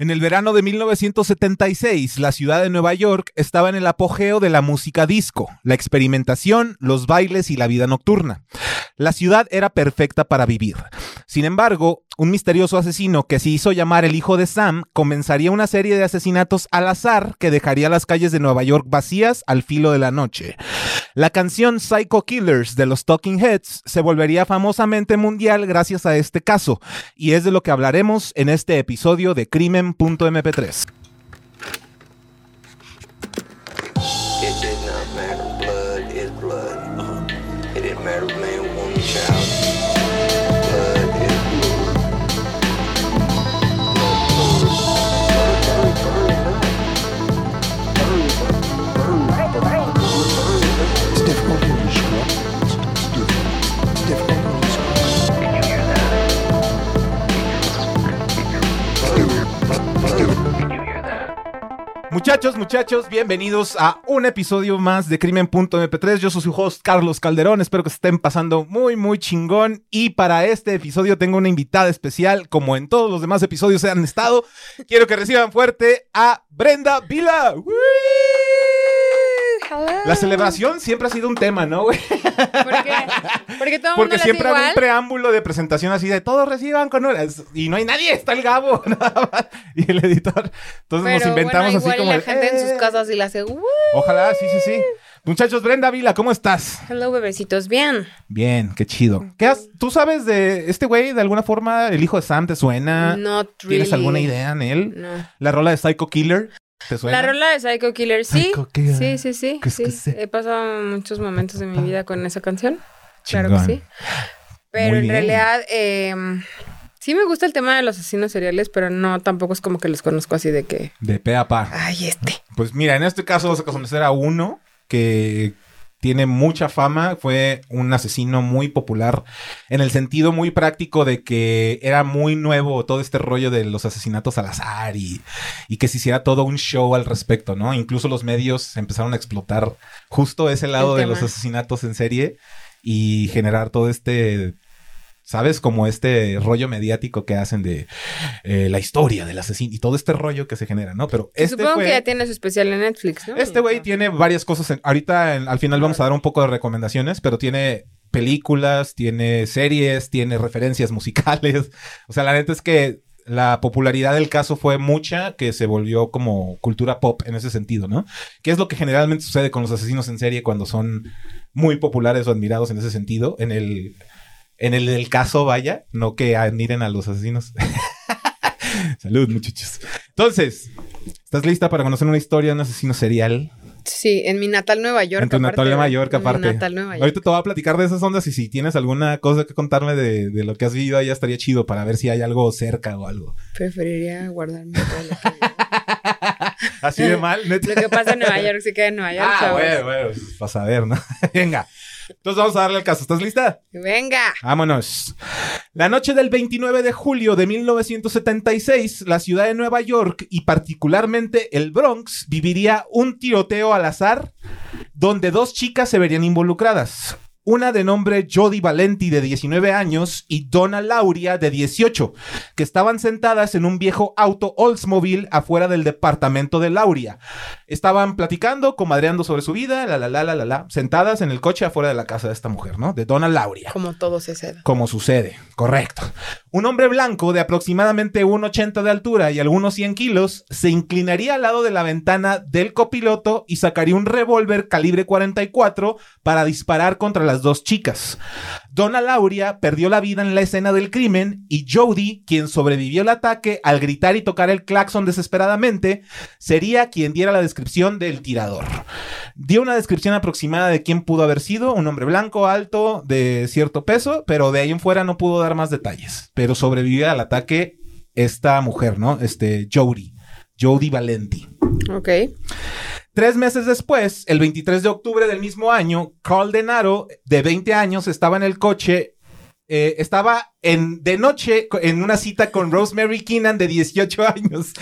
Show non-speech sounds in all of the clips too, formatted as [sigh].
En el verano de 1976, la ciudad de Nueva York estaba en el apogeo de la música disco, la experimentación, los bailes y la vida nocturna. La ciudad era perfecta para vivir. Sin embargo, un misterioso asesino que se hizo llamar el hijo de Sam comenzaría una serie de asesinatos al azar que dejaría las calles de Nueva York vacías al filo de la noche. La canción Psycho Killers de los Talking Heads se volvería famosamente mundial gracias a este caso, y es de lo que hablaremos en este episodio de Crimen.mp3. Muchachos, muchachos, bienvenidos a un episodio más de Crimen.mp3. Yo soy su host Carlos Calderón. Espero que se estén pasando muy, muy chingón. Y para este episodio tengo una invitada especial, como en todos los demás episodios se han estado. Quiero que reciban fuerte a Brenda Vila. La celebración siempre ha sido un tema, ¿no, güey? Porque todo el mundo Porque hace siempre hay un preámbulo de presentación así de todos reciban con horas. Y no hay nadie, está el Gabo [laughs] nada más, y el editor. Entonces nos inventamos bueno, así como. la el, gente en "Eh". sus casas y la hace. Ojalá, sí, sí, sí. Muchachos, Brenda Vila, ¿cómo estás? Hello, bebecitos. Bien. Bien, qué chido. ¿Qué has- ¿Tú sabes de este güey, de alguna forma, el hijo de Sam, te suena? Not Ah, ¿Tienes really. alguna idea en él? No. La rola de Psycho Killer, ¿te suena? La rola de Psycho Killer, sí. Psycho Killer. Sí, sí, sí. He pasado muchos momentos de mi vida con esa canción. Claro que sí. Pero en realidad, eh, sí me gusta el tema de los asesinos seriales, pero no, tampoco es como que los conozco así de que. De pe a pa. Ay, este. Pues mira, en este caso vas a conocer a uno que tiene mucha fama, fue un asesino muy popular en el sentido muy práctico de que era muy nuevo todo este rollo de los asesinatos al azar y, y que se hiciera todo un show al respecto, ¿no? Incluso los medios empezaron a explotar justo ese lado de los asesinatos en serie y generar todo este... ¿Sabes? Como este rollo mediático que hacen de eh, la historia del asesino y todo este rollo que se genera, ¿no? Pero este Supongo que ya tiene su especial en Netflix, ¿no? Este güey tiene varias cosas. en- ahorita en- al final vamos a dar un poco de recomendaciones, pero tiene películas, tiene series, tiene referencias musicales. [laughs] O sea, la neta es que la popularidad del caso fue mucha que se volvió como cultura pop en ese sentido, ¿no? Que es lo que generalmente sucede con los asesinos en serie cuando son muy populares o admirados en ese sentido. En el, en el del caso, vaya, no que admiren a los asesinos. [laughs] Salud, muchachos. Entonces, ¿estás lista para conocer una historia de un asesino serial? Sí, en mi natal Nueva York. En tu natal Nueva. York, mi aparte. natal Nueva York. Ahorita te voy a platicar de esas ondas y si tienes alguna cosa que contarme de, de lo que has vivido allá estaría chido para ver si hay algo cerca o algo. Preferiría guardarme todo lo que vivo. [laughs] Así de mal, neta. Lo que pasa en Nueva York se queda en Nueva York, Ah, bueno, bueno, para saber, ¿no? [laughs] Venga. Entonces vamos a darle el caso. ¿Estás lista? Venga. Vámonos. La noche del 29 de julio de 1976, la ciudad de Nueva York y particularmente el Bronx viviría un tiroteo al azar donde dos chicas se verían involucradas. Una de nombre Jody Valenti de 19 años y Donna Lauria de 18, que estaban sentadas en un viejo auto Oldsmobile afuera del departamento de Lauria. Estaban platicando, comadreando sobre su vida, la la la la la la, sentadas en el coche afuera de la casa de esta mujer, ¿no? De Donna Lauria. Como todo se ceda. Como sucede, correcto. Un hombre blanco de aproximadamente 1,80 de altura y algunos 100 kilos se inclinaría al lado de la ventana del copiloto y sacaría un revólver calibre 44 para disparar contra dos chicas. Donna Lauria perdió la vida en la escena del crimen y Jody, quien sobrevivió al ataque al gritar y tocar el claxon desesperadamente, sería quien diera la descripción del tirador. Dio una descripción aproximada de quién pudo haber sido, un hombre blanco, alto, de cierto peso, pero de ahí en fuera no pudo dar más detalles. Pero sobrevivió al ataque esta mujer, ¿no? Este, Jody. Jody Valenti. Ok. Tres meses después, el 23 de octubre del mismo año, Carl Denaro, de 20 años, estaba en el coche, eh, estaba en, de noche en una cita con Rosemary Keenan, de 18 [laughs] años.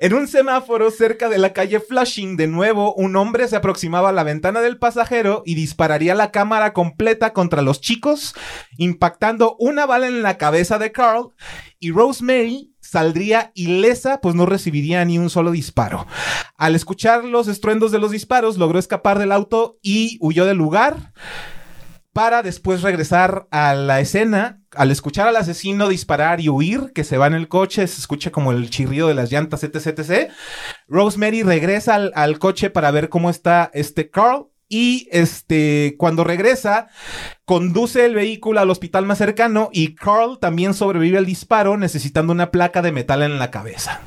En un semáforo cerca de la calle Flushing, de nuevo, un hombre se aproximaba a la ventana del pasajero y dispararía la cámara completa contra los chicos, impactando una bala en la cabeza de Carl y Rosemary saldría ilesa, pues no recibiría ni un solo disparo. Al escuchar los estruendos de los disparos, logró escapar del auto y huyó del lugar para después regresar a la escena. Al escuchar al asesino disparar y huir, que se va en el coche, se escucha como el chirrido de las llantas, etc, etc. Rosemary regresa al, al coche para ver cómo está este Carl. Y este, cuando regresa, conduce el vehículo al hospital más cercano y Carl también sobrevive al disparo necesitando una placa de metal en la cabeza.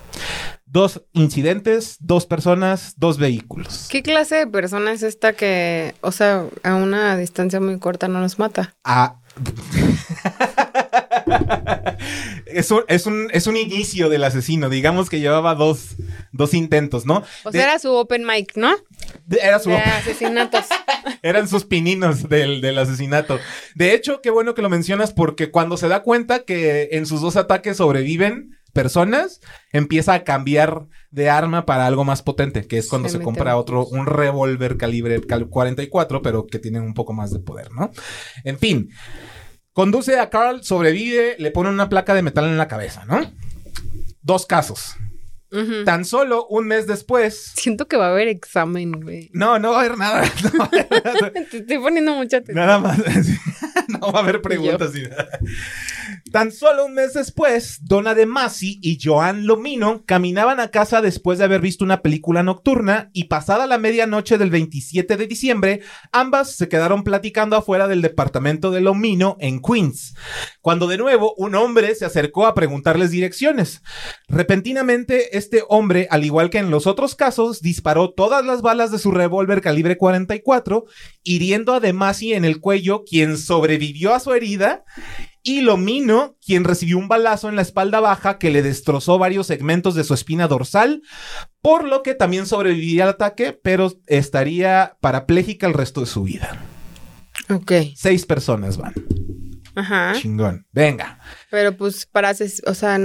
Dos incidentes, dos personas, dos vehículos. ¿Qué clase de persona es esta que, o sea, a una distancia muy corta no nos mata? Ah. [laughs] es, un, es, un, es un inicio del asesino. Digamos que llevaba dos, dos intentos, ¿no? O De- sea, era su open mic, ¿no? Era su De asesinatos. [laughs] Eran sus pininos del, del asesinato. De hecho, qué bueno que lo mencionas porque cuando se da cuenta que en sus dos ataques sobreviven personas, empieza a cambiar de arma para algo más potente, que es cuando Se se, compra otro, un revólver calibre cal- 44, pero que tiene un poco más de poder, ¿no? En fin, conduce a Carl, sobrevive, le pone una placa de metal en la cabeza, ¿no? Dos casos. Tan solo un mes después. Siento que va a haber examen, güey. No, no va a haber nada. [laughs] no va a haber nada. [laughs] Te estoy poniendo mucha atención. Nada más. [laughs] no va a haber preguntas. ni nada. Tan solo un mes después, Donna De Masi y Joan Lomino caminaban a casa después de haber visto una película nocturna y pasada la medianoche del 27 de diciembre, ambas se quedaron platicando afuera del departamento de Lomino en Queens, cuando de nuevo un hombre se acercó a preguntarles direcciones. Repentinamente, este hombre, al igual que en los otros casos, disparó todas las balas de su revólver calibre 44, hiriendo a Demasi en el cuello, quien sobrevivió a su herida, y Lomino, quien recibió un balazo en la espalda baja que le destrozó varios segmentos de su espina dorsal, por lo que también sobreviviría al ataque, pero estaría parapléjica el resto de su vida. Ok. Seis personas van. Ajá. Chingón. Venga. Pero pues para ases- o sea,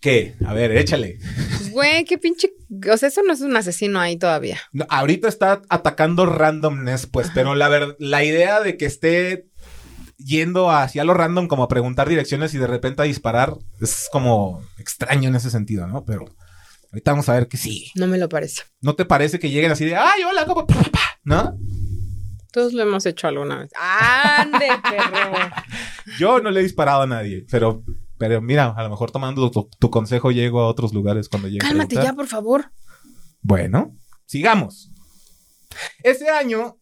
¿Qué? A ver, échale. pues, güey, qué pinche, o sea, eso no es un asesino ahí todavía. No, ahorita está atacando randomness, pues, pero la, ver- la idea de que esté yendo hacia lo random como a preguntar direcciones y de repente a disparar es como extraño en ese sentido, ¿no? Pero ahorita vamos a ver que sí. No me lo parece. ¿No te parece que lleguen así de, ay, hola, ¿cómo? Pa, pa, pa", ¿No? Todos lo hemos hecho alguna vez. ¡Ande, [laughs] perro! Yo no le he disparado a nadie, pero, pero mira, a lo mejor tomando tu, tu consejo llego a otros lugares cuando llegue. a Cálmate preguntar. ya, por favor. Bueno, sigamos. Ese año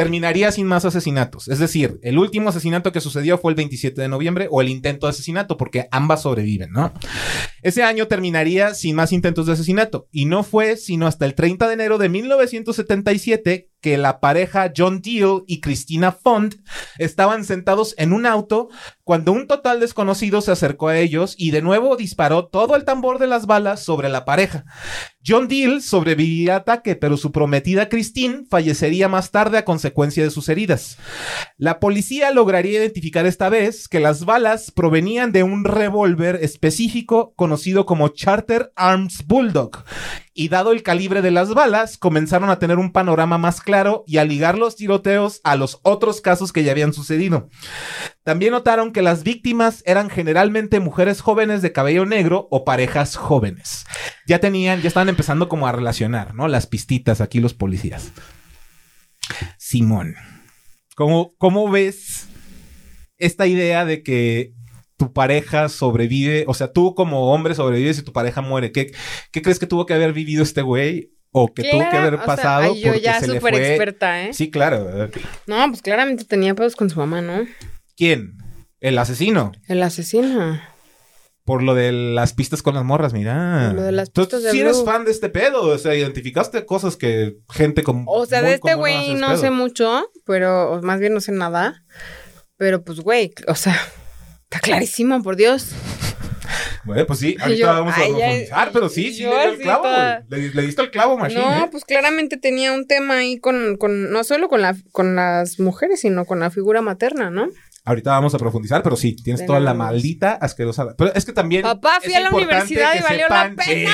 terminaría sin más asesinatos. Es decir, el último asesinato que sucedió fue el 27 de noviembre o el intento de asesinato, porque ambas sobreviven, ¿no? Ese año terminaría sin más intentos de asesinato. Y no fue sino hasta el 30 de enero de 1977 que la pareja John Deal y Christina Font estaban sentados en un auto cuando un total desconocido se acercó a ellos y de nuevo disparó todo el tambor de las balas sobre la pareja. John Deal sobreviviría al ataque, pero su prometida Christine fallecería más tarde a consecuencia de sus heridas. La policía lograría identificar esta vez que las balas provenían de un revólver específico conocido como Charter Arms Bulldog. Y dado el calibre de las balas, comenzaron a tener un panorama más claro y a ligar los tiroteos a los otros casos que ya habían sucedido. También notaron que las víctimas eran generalmente mujeres jóvenes de cabello negro o parejas jóvenes. Ya tenían, ya estaban empezando como a relacionar, ¿no? Las pistitas aquí los policías. Simón, ¿cómo, cómo ves esta idea de que tu pareja sobrevive? O sea, tú como hombre sobrevives y tu pareja muere. ¿Qué, qué crees que tuvo que haber vivido este güey? O que tuvo que haber o sea, pasado ay, yo porque ya súper fue... experta, ¿eh? Sí, claro. No, pues claramente tenía pedos con su mamá, ¿no? ¿Quién? El asesino. El asesino. Por lo de las pistas con las morras, mira. Por lo de las Tú pistas de sí eres Blue. fan de este pedo. O sea, identificaste cosas que gente con. O sea, de este güey no sé mucho, pero o más bien no sé nada. Pero pues, güey, o sea, está clarísimo, por Dios. Bueno, pues sí, ahorita Yo, vamos a profundizar, pero sí, sí le dio el clavo. toda-. Le, le diste el clavo, machine. no, ¿eh? pues claramente tenía un tema ahí con, con no solo con la con las mujeres, sino con la figura materna, ¿no? Ahorita vamos a profundizar, pero sí, tienes toda la maldita asquerosa. Pero es que también. Papá, fui a la universidad y valió la pena.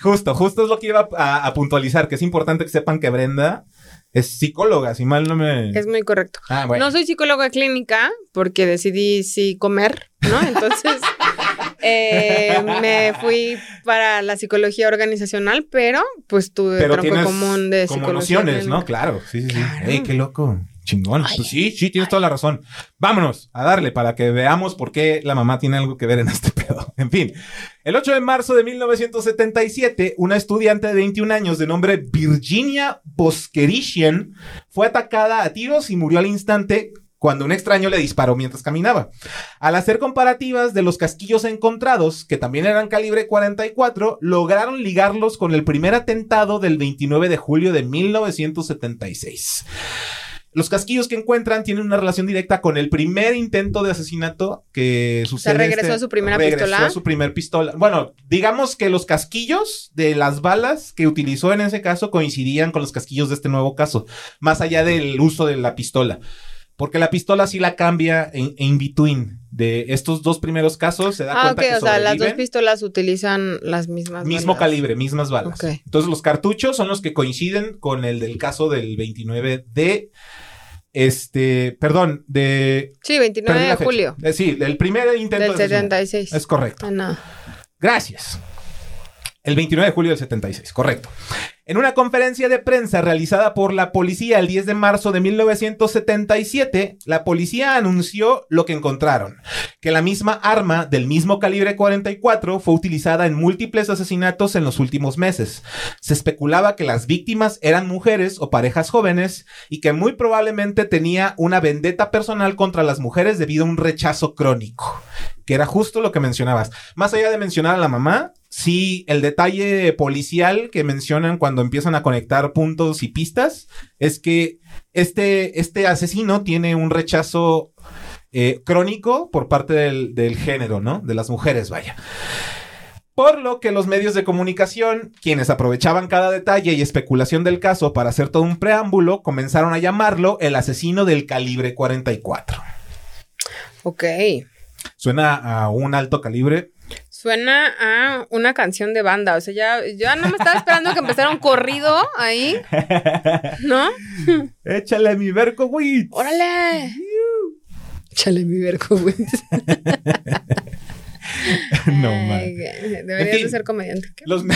justo, justo es lo que iba a, a puntualizar, que es importante que sepan que Brenda es psicóloga, si mal no me. Es muy correcto. Ah, bueno. No soy psicóloga clínica porque decidí sí comer, ¿no? Entonces, [laughs] Eh, me fui para la psicología organizacional, pero pues tuve Pero tronco común de como psicología. nociones, ¿no? Claro, sí, sí, sí. Claro. Ey, qué loco. Chingón. Pues sí, sí, tienes toda la razón. Vámonos a darle para que veamos por qué la mamá tiene algo que ver en este [laughs] En fin, el 8 de marzo de 1977, una estudiante de 21 años de nombre Virginia Boskerishian fue atacada a tiros y murió al instante cuando un extraño le disparó mientras caminaba. Al hacer comparativas de los casquillos encontrados, que también eran calibre 44, lograron ligarlos con el primer atentado del 29 de julio de 1976. Los casquillos que encuentran tienen una relación directa con el primer intento de asesinato que sucede. regresó a su primera regresó pistola. a su primer pistola. Bueno, digamos que los casquillos de las balas que utilizó en ese caso coincidían con los casquillos de este nuevo caso, más allá del uso de la pistola. Porque la pistola sí la cambia en, in between de estos dos primeros casos. Se da Ah, ok, cuenta que o sea, las dos pistolas utilizan las mismas Mismo balas. calibre, mismas balas. Entonces los cartuchos son los que coinciden con el del caso del 29 de este, perdón, de Sí, 29 perdí la de julio Eh, sí, del primer intento del de asesinato. 76. Es correcto. Ah, no. Gracias. El 29 de julio del 76, correcto. En una conferencia de prensa realizada por la policía el 10 de marzo de 1977, la policía anunció lo que encontraron, que la misma arma del mismo calibre 44 fue utilizada en múltiples asesinatos en los últimos meses. Se especulaba que las víctimas eran mujeres o parejas jóvenes y que muy probablemente tenía una vendetta personal contra las mujeres debido a un rechazo crónico que era justo lo que mencionabas. Más allá de mencionar a la mamá, sí, el detalle policial que mencionan cuando empiezan a conectar puntos y pistas es que este, este asesino tiene un rechazo eh, crónico por parte del, del género, ¿no? De las mujeres, vaya. Por lo que los medios de comunicación, quienes aprovechaban cada detalle y especulación del caso para hacer todo un preámbulo, comenzaron a llamarlo el asesino del calibre 44. Ok. Suena a un alto calibre, Suena a una canción de banda. O sea, ya, ya no me estaba esperando que empezara un corrido ahí. ¿No? [laughs] Échale mi verco, güey. ¡Órale! Échale mi verco, güey. [laughs] No, man. Deberías En de ser comediante. ¿Qué? Los, me-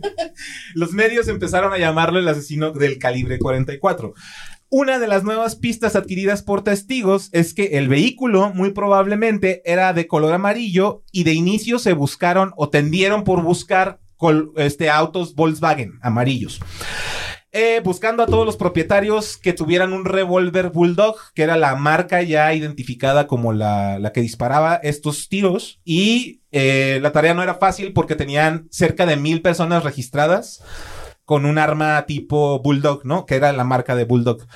[laughs] Los medios empezaron a llamarlo el asesino del calibre 44. Una de las nuevas pistas adquiridas por testigos es que el vehículo muy probablemente era de color amarillo y de inicio se buscaron o tendieron por buscar este, autos Volkswagen amarillos. Eh, buscando a todos los propietarios que tuvieran un revólver Bulldog, que era la marca ya identificada como la, la que disparaba estos tiros. Y eh, la tarea no era fácil porque tenían cerca de mil personas registradas con un arma tipo Bulldog, ¿no? Que era la marca de Bulldog.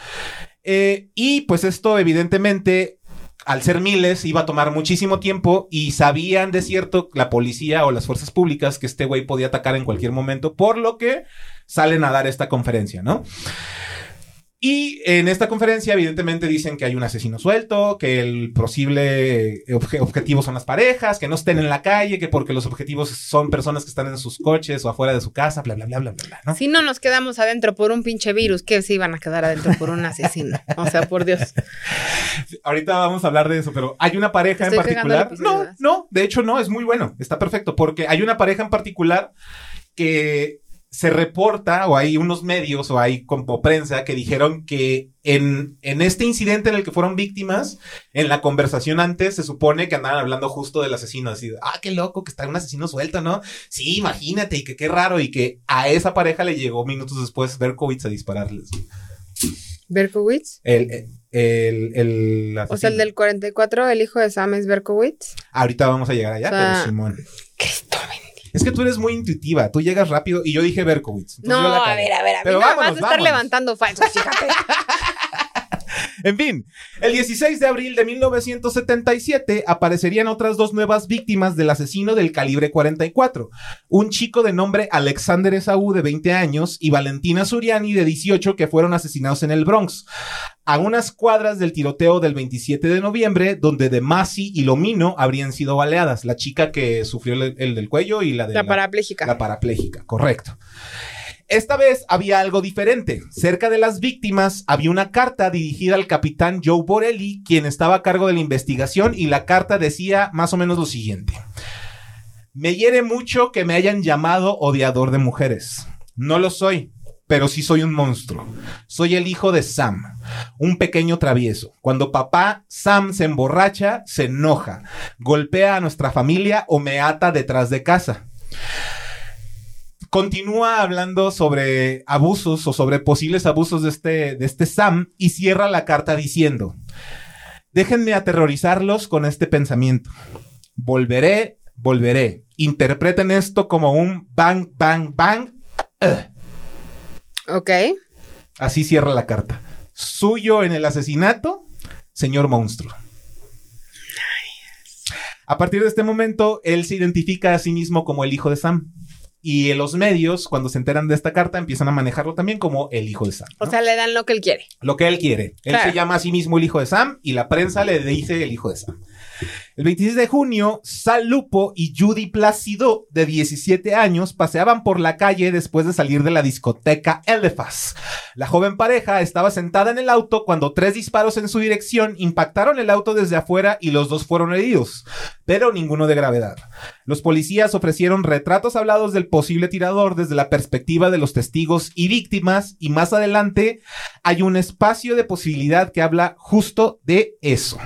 Eh, y pues esto evidentemente, al ser miles, iba a tomar muchísimo tiempo y sabían de cierto la policía o las fuerzas públicas que este güey podía atacar en cualquier momento, por lo que salen a dar esta conferencia, ¿no? Y en esta conferencia, evidentemente, dicen que hay un asesino suelto, que el posible obje- objetivo son las parejas, que no estén en la calle, que porque los objetivos son personas que están en sus coches o afuera de su casa, bla, bla, bla, bla, bla, ¿no? Si no nos quedamos adentro por un pinche virus, ¿qué se iban a quedar adentro por un asesino? O sea, por Dios. [laughs] Ahorita vamos a hablar de eso, pero hay una pareja en Estoy particular. No, no, de hecho no, es muy bueno, está perfecto, porque hay una pareja en particular que se reporta, o hay unos medios, o hay como prensa, que dijeron que en, en este incidente en el que fueron víctimas, en la conversación antes, se supone que andaban hablando justo del asesino, así, ah, qué loco que está un asesino suelto, ¿no? Sí, imagínate, y que qué raro, y que a esa pareja le llegó minutos después Berkowitz a dispararles. ¿Berkowitz? El, el, el, O sea, el del 44, el hijo de Sam es Berkowitz. Ahorita vamos a llegar allá, O sea, pero Simón. Es que tú eres muy intuitiva, tú llegas rápido y yo dije Berkowitz. No, a ver, a ver, a mí Pero nada vámonos, más estar vámonos. levantando falsos, fíjate. [laughs] En fin, el 16 de abril de 1977 aparecerían otras dos nuevas víctimas del asesino del calibre 44. Un chico de nombre Alexander Esaú de 20 años y Valentina Suriani de 18 que fueron asesinados en el Bronx. A unas cuadras del tiroteo del 27 de noviembre, donde De Masi y Lomino habrían sido baleadas. La chica que sufrió el, el del cuello y la de La parapléjica. La parapléjica, correcto. Esta vez había algo diferente. Cerca de las víctimas había una carta dirigida al capitán Joe Borelli, quien estaba a cargo de la investigación, y la carta decía más o menos lo siguiente. Me hiere mucho que me hayan llamado odiador de mujeres. No lo soy, pero sí soy un monstruo. Soy el hijo de Sam, un pequeño travieso. Cuando papá Sam se emborracha, se enoja, golpea a nuestra familia o me ata detrás de casa. Continúa hablando sobre abusos o sobre posibles abusos de este, de este Sam y cierra la carta diciendo, déjenme aterrorizarlos con este pensamiento. Volveré, volveré. Interpreten esto como un bang, bang, bang. Ok. Así cierra la carta. Suyo en el asesinato, señor monstruo. A partir de este momento, él se identifica a sí mismo como el hijo de Sam. Y en los medios, cuando se enteran de esta carta, empiezan a manejarlo también como el hijo de Sam. O sea, le dan lo que él quiere. lo que él quiere. Él Claro. se llama a sí mismo el hijo de Sam y la prensa le dice el hijo de Sam. El 26 de junio, Sal Lupo y Judy Plácido, de 17 años, paseaban por la calle después de salir de la discoteca Elefas. La joven pareja estaba sentada en el auto cuando tres disparos en su dirección impactaron el auto desde afuera y los dos fueron heridos, pero ninguno de gravedad. Los policías ofrecieron retratos hablados del posible tirador desde la perspectiva de los testigos y víctimas y más adelante hay un espacio de posibilidad que habla justo de eso,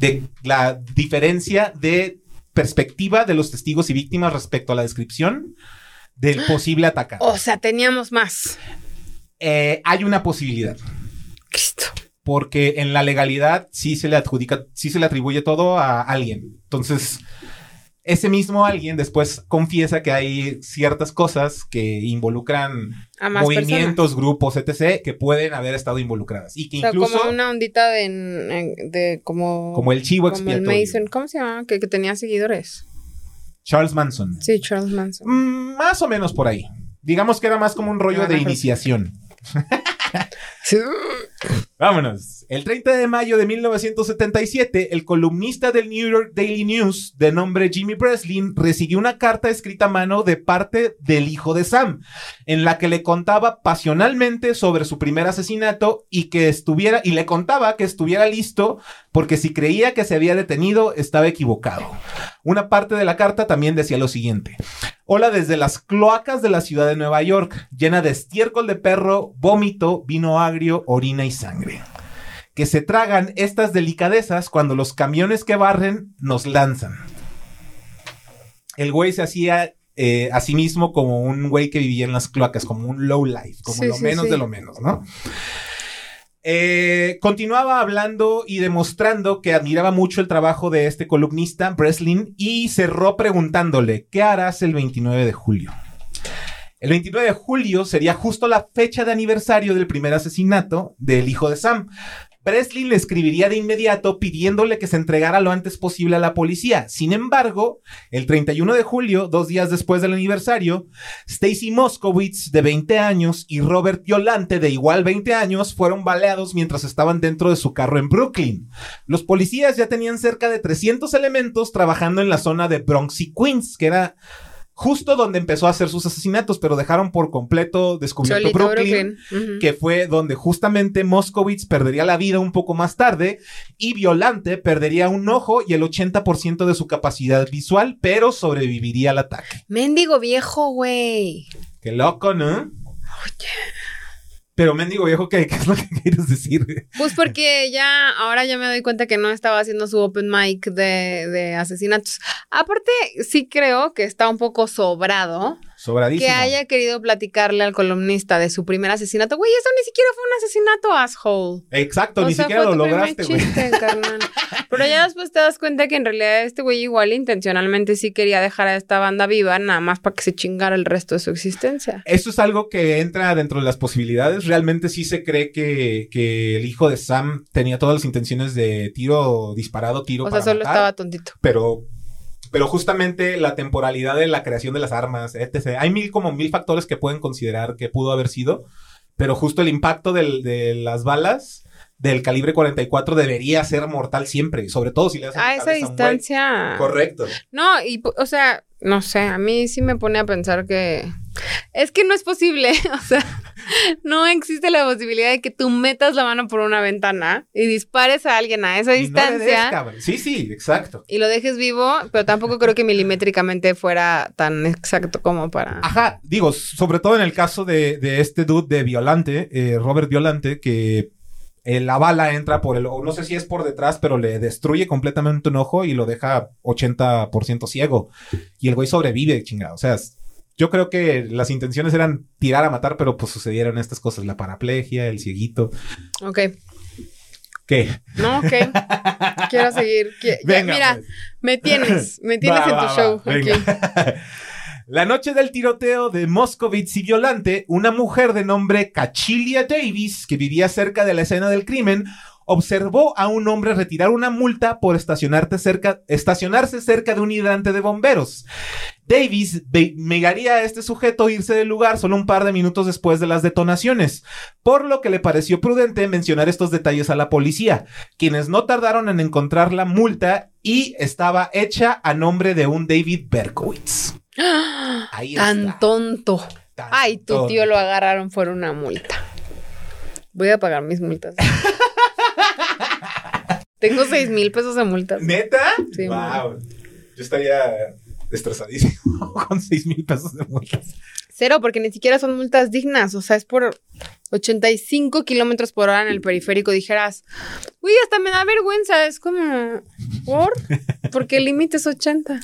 de la diferencia de perspectiva de los testigos y víctimas respecto a la descripción del [gasps] posible atacante. O sea, teníamos más. Eh, hay una posibilidad, Cristo. porque en la legalidad sí se le adjudica, sí se le atribuye todo a alguien. Entonces, ese mismo alguien después confiesa que hay ciertas cosas que involucran movimientos, grupos, etc., que pueden haber estado involucradas. Y que. O sea, incluso, como una ondita de, como... como el chivo como el. Mason. ¿Cómo se llama? Que, que tenía seguidores. Charles Manson. Sí, Charles Manson. Mm, más o menos por ahí. Digamos que era más como un rollo de iniciación. [laughs] Vámonos. El 30 de mayo de 1977, el columnista del New York Daily News, de nombre Jimmy Breslin, recibió una carta escrita a mano de parte del hijo de Sam, en la que le contaba pasionalmente sobre su primer asesinato y que estuviera, y le contaba que estuviera listo porque si creía que se había detenido, estaba equivocado. Una parte de la carta también decía lo siguiente. Hola desde las cloacas de la ciudad de Nueva York, llena de estiércol de perro, vómito, vino agrio, orina y sangre. Que se tragan estas delicadezas cuando los camiones que barren nos lanzan. El güey se hacía eh, a sí mismo como un güey que vivía en las cloacas, como un low life, como Sí, lo sí, menos sí. de lo menos, ¿no? Eh, continuaba hablando y demostrando que admiraba mucho el trabajo de este columnista, Breslin, y cerró preguntándole, ¿qué harás el 29 de julio? El 29 de julio sería justo la fecha de aniversario del primer asesinato del hijo de Sam. Breslin le escribiría de inmediato pidiéndole que se entregara lo antes posible a la policía. Sin embargo, el 31 de julio, dos días después del aniversario, Stacy Moskowitz, de 20 años, y Robert Yolante, de igual 20 años, fueron baleados mientras estaban dentro de su carro en Brooklyn. Los policías ya tenían cerca de 300 elementos trabajando en la zona de Bronx y Queens, que era justo donde empezó a hacer sus asesinatos, pero dejaron por completo descubierto Solito Brooklyn, que fue donde justamente Moskowitz perdería la vida un poco más tarde y Violante perdería un ojo y el 80% de su capacidad visual, pero sobreviviría al ataque. Mendigo viejo, güey. Qué loco, ¿no? Pero mendigo viejo, ¿qué, qué es lo que [laughs] quieres decir? Pues porque ya, ahora ya me doy cuenta que no estaba haciendo su open mic de, de asesinatos. Aparte, sí creo que está un poco sobrado Sobradísimo. que haya querido platicarle al columnista de su primer asesinato. Güey, eso ni siquiera fue un asesinato, asshole. Exacto, O ni sea, siquiera fue lo tu lograste, güey. [laughs] Pero ya después te das cuenta que en realidad este güey igual intencionalmente sí quería dejar a esta banda viva, nada más para que se chingara el resto de su existencia. Eso es algo que entra dentro de las posibilidades. Realmente sí se cree que, que el hijo de Sam tenía todas las intenciones de tiro disparado, tiro O sea, solo matar, estaba tontito. pero pero justamente la temporalidad de la creación de las armas, etc. Hay mil como mil factores que pueden considerar que pudo haber sido, pero justo el impacto de las balas del calibre 44 debería ser mortal siempre, sobre todo si le hacen A esa distancia. Correcto. No, y, o sea, no sé, a mí sí me pone a pensar que. Es que no es posible, [laughs] o sea, no existe la posibilidad de que tú metas la mano por una ventana y dispares a alguien a esa Y no le des, distancia cabrón. sí, sí, exacto. y lo dejes vivo, pero tampoco creo que milimétricamente fuera tan exacto como para... Ajá, digo, sobre todo en el caso de, de este dude de Violante, eh, Robert Violante, que eh, la bala entra por el, o no sé si es por detrás, pero le destruye completamente un ojo y lo deja 80% ciego. Y el güey sobrevive, chingado. O sea, yo creo que las intenciones eran tirar a matar, pero pues sucedieron estas cosas, la paraplegia, el cieguito. Ok. ¿Qué? No, ok. Quiero seguir. Ya, mira, pues. me tienes. Me tienes Va, en tu va, show. venga. aquí. [laughs] La noche del tiroteo de Moscovitz y Violante, una mujer de nombre Cachilia Davis, que vivía cerca de la escena del crimen, observó a un hombre retirar una multa por estacionarse cerca de un hidrante de bomberos. Davis negaría a este sujeto irse del lugar solo un par de minutos después de las detonaciones, por lo que le pareció prudente mencionar estos detalles a la policía, quienes no tardaron en encontrar la multa y estaba hecha a nombre de un David Berkowitz. Ahí Tan está. tonto. Tan Ay, tu tonto. tío lo agarraron por una multa. Voy a pagar mis multas. [laughs] Tengo seis mil pesos de multas. ¿Neta? Sí, wow. Yo estaría estresadísimo [laughs] con 6 mil pesos de multas. Cero, porque ni siquiera son multas dignas. O sea, es por 85 kilómetros por hora en el periférico. Dijeras, uy, hasta me da vergüenza. Es como, ¿por? Porque el límite es 80.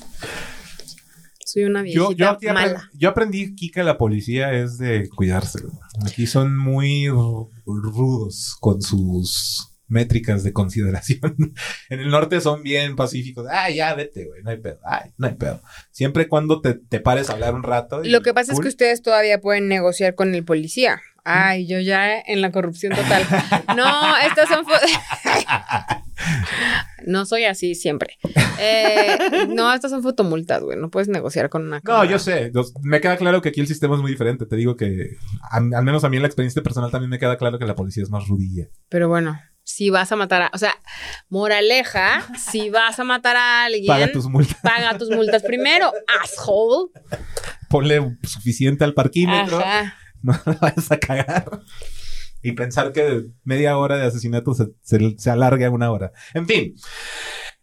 Soy una viejita Yo, yo, aquí aprendí aquí que la policía es de cuidarse. Aquí son muy ru- rudos con sus métricas de consideración. [laughs] en el norte son bien pacíficos. Ah, ya, vete, güey. No hay pedo. Ay, no hay pedo. Siempre y cuando te, te pares a hablar un rato. y Lo que pasa es que ustedes todavía pueden negociar con el policía. Ay, yo ya en la corrupción total. No, estas son... fo- [laughs] no soy así siempre. Eh, no, estas son fotomultas, güey. No puedes negociar con una No, cámara. yo sé. Me queda claro que aquí el sistema es muy diferente. Te digo que, a- al menos a mí en la experiencia personal también me queda claro que la policía es más rudilla. Pero bueno, si vas a matar a... O sea, moraleja, si vas a matar a alguien... Paga tus multas. paga tus multas primero, asshole. Ponle suficiente al parquímetro. Ajá. No [laughs] la vayas a cagar. Y pensar que media hora de asesinato se, se, alargue a una hora. En fin.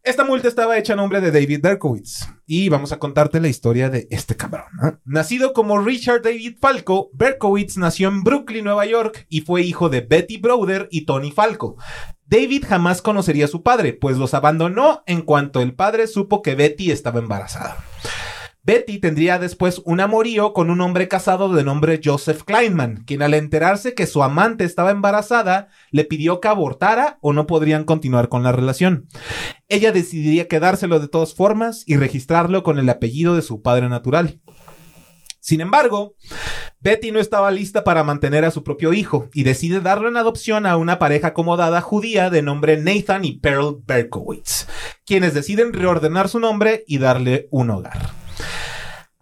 Esta multa estaba hecha a nombre de David Berkowitz. Y vamos a contarte la historia de este cabrón. Nacido como Richard David Falco, Berkowitz nació en Brooklyn, Nueva York, y fue hijo de Betty Browder y Tony Falco. David jamás conocería a su padre, pues los abandonó en cuanto el padre supo que Betty estaba embarazada. Betty tendría después un amorío con un hombre casado de nombre Joseph Kleinman, quien al enterarse que su amante estaba embarazada, le pidió que abortara o no podrían continuar con la relación. Ella decidiría quedárselo de todas formas y registrarlo con el apellido de su padre natural. Sin embargo, Betty no estaba lista para mantener a su propio hijo y decide darlo en adopción a una pareja acomodada judía de nombre Nathan y Pearl Berkowitz, quienes deciden reordenar su nombre y darle un hogar.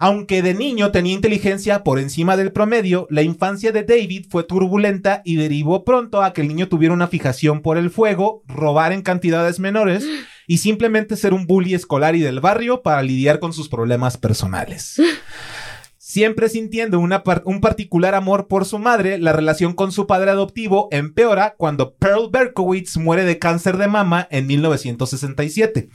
Aunque de niño tenía inteligencia por encima del promedio, la infancia de David fue turbulenta y derivó pronto a que el niño tuviera una fijación por el fuego, robar en cantidades menores y simplemente ser un bully escolar y del barrio para lidiar con sus problemas personales. Siempre sintiendo un particular amor por su madre, la relación con su padre adoptivo empeora cuando Pearl Berkowitz muere de cáncer de mama en 1967.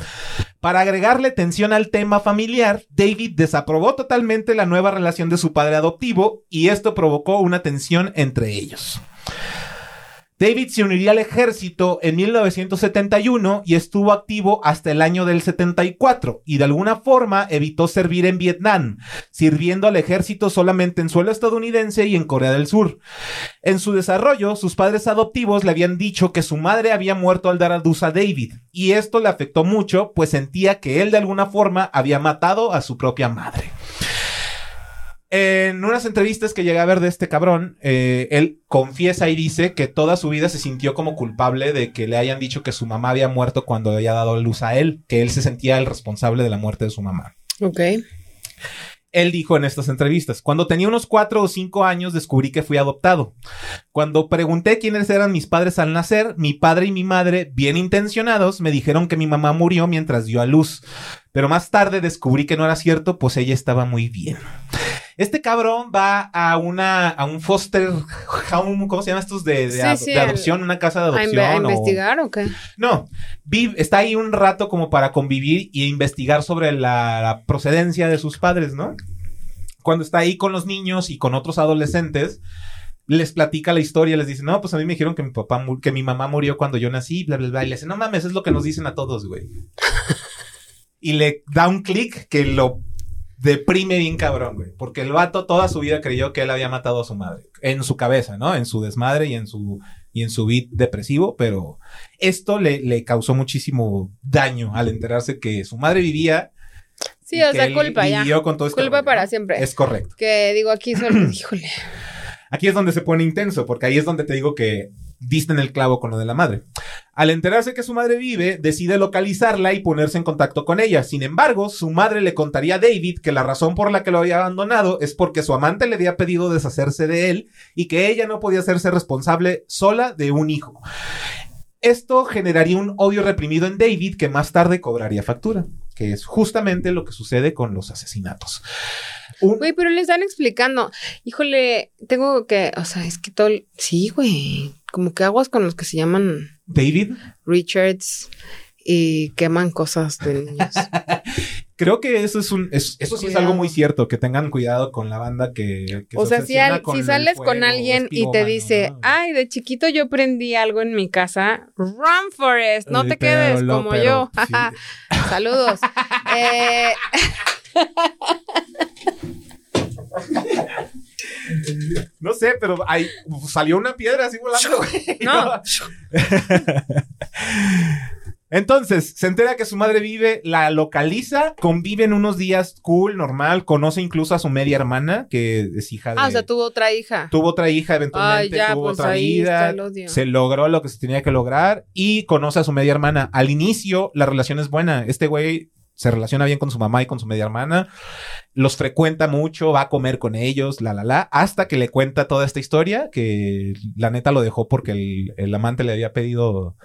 Para agregarle tensión al tema familiar, David desaprobó totalmente la nueva relación de su padre adoptivo y esto provocó una tensión entre ellos. David se uniría al ejército en 1971 y estuvo activo hasta el año del 74 y de alguna forma evitó servir en Vietnam, sirviendo al ejército solamente en suelo estadounidense y en Corea del Sur. En su desarrollo, sus padres adoptivos le habían dicho que su madre había muerto al dar a luz a David, y esto le afectó mucho, pues sentía que él de alguna forma había matado a su propia madre. En unas entrevistas que llegué a ver de este cabrón, eh, él confiesa y dice que toda su vida se sintió como culpable de que le hayan dicho que su mamá había muerto cuando había dado luz a él, que él se sentía el responsable de la muerte de su mamá. Ok. Él dijo en estas entrevistas, cuando tenía unos cuatro o cinco años descubrí que fui adoptado. Cuando pregunté quiénes eran mis padres al nacer, mi padre y mi madre, bien intencionados, me dijeron que mi mamá murió mientras dio a luz. Pero más tarde descubrí que no era cierto, pues ella estaba muy bien. Este cabrón va a una a un foster home, ¿cómo se llaman estos de, de, Sí, de adopción? Una casa de ¿A, adopción. a investigar o qué? No, vive- está ahí un rato como para convivir y investigar sobre la, la procedencia de sus padres, ¿no? Cuando está ahí con los niños y con otros adolescentes, les platica la historia, les dice, no, pues a mí me dijeron que mi papá, que mi mamá murió cuando yo nací, bla, bla, bla. Y le dice, no mames, es lo que nos dicen a todos, güey. [laughs] y le da un clic que lo deprime bien cabrón, güey. Porque el vato toda su vida creyó que él había matado a su madre. En su cabeza, ¿no? En su desmadre y en su, y en su beat depresivo, pero esto le, le causó muchísimo daño al enterarse que su madre vivía. Sí, y o que sea, él culpa ya. con todo este Culpa rollo, para ¿no? siempre. Es correcto. Que digo aquí solo, [clears throat] híjole. Aquí es donde se pone intenso, porque ahí es donde te digo que diste en el clavo con lo de la madre. Al enterarse que su madre vive, decide localizarla y ponerse en contacto con ella. Sin embargo, su madre le contaría a David que la razón por la que lo había abandonado es porque su amante le había pedido deshacerse de él y que ella no podía hacerse responsable sola de un hijo. Esto generaría un odio reprimido en David que más tarde cobraría factura, que es justamente lo que sucede con los asesinatos. Güey, pero le están explicando. Híjole, tengo que, o sea, es que todo, sí, güey, como que aguas con los que se llaman David, Richards y queman cosas de niños. [laughs] Creo que eso es un, es- eso sí es algo muy cierto, que tengan cuidado con la banda que, que o se sea, si, obsesiona al- con si el sales fuego, con alguien y te dice, ¿no? ay, de chiquito yo prendí algo en mi casa, run Forest, no te pero quedes lo- como pero, yo. sí. [laughs] Saludos. Eh, [laughs] [laughs] No sé, pero ahí salió una piedra así volando. güey, [laughs] no, Entonces, se entera que su madre vive, la localiza, conviven unos días cool, normal, conoce incluso a su media hermana, que es hija de... ah, o sea, tuvo otra hija. Tuvo otra hija eventualmente, Ay, ya, tuvo pues otra ahí vida, se logró lo que se tenía que lograr y conoce a su media hermana. Al inicio la relación es buena. Este güey se relaciona bien con su mamá y con su media hermana, los frecuenta mucho, va a comer con ellos, la la la, hasta que le cuenta toda esta historia que la neta lo dejó porque el, el amante le había pedido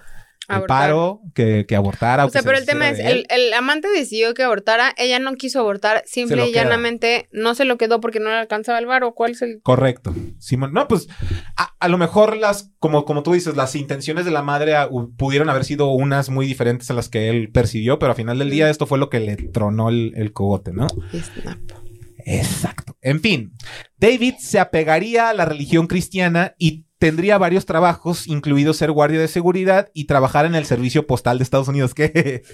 el paro, que, que abortara. O sea, que se pero el tema es, el, el amante decidió que abortara, ella no quiso abortar, simple y llanamente no se lo quedó porque no le alcanzaba el varo. ¿Cuál es el...? Correcto. Simón, no, pues a, a lo mejor las, como, como tú dices, las intenciones de la madre ah, pudieron haber sido unas muy diferentes a las que él percibió, pero al final del día esto fue lo que le tronó el, el cogote, ¿no? Exacto. En fin, David se apegaría a la religión cristiana y tendría varios trabajos, incluido ser guardia de seguridad y trabajar en el servicio postal de Estados Unidos. [laughs] ¿Qué?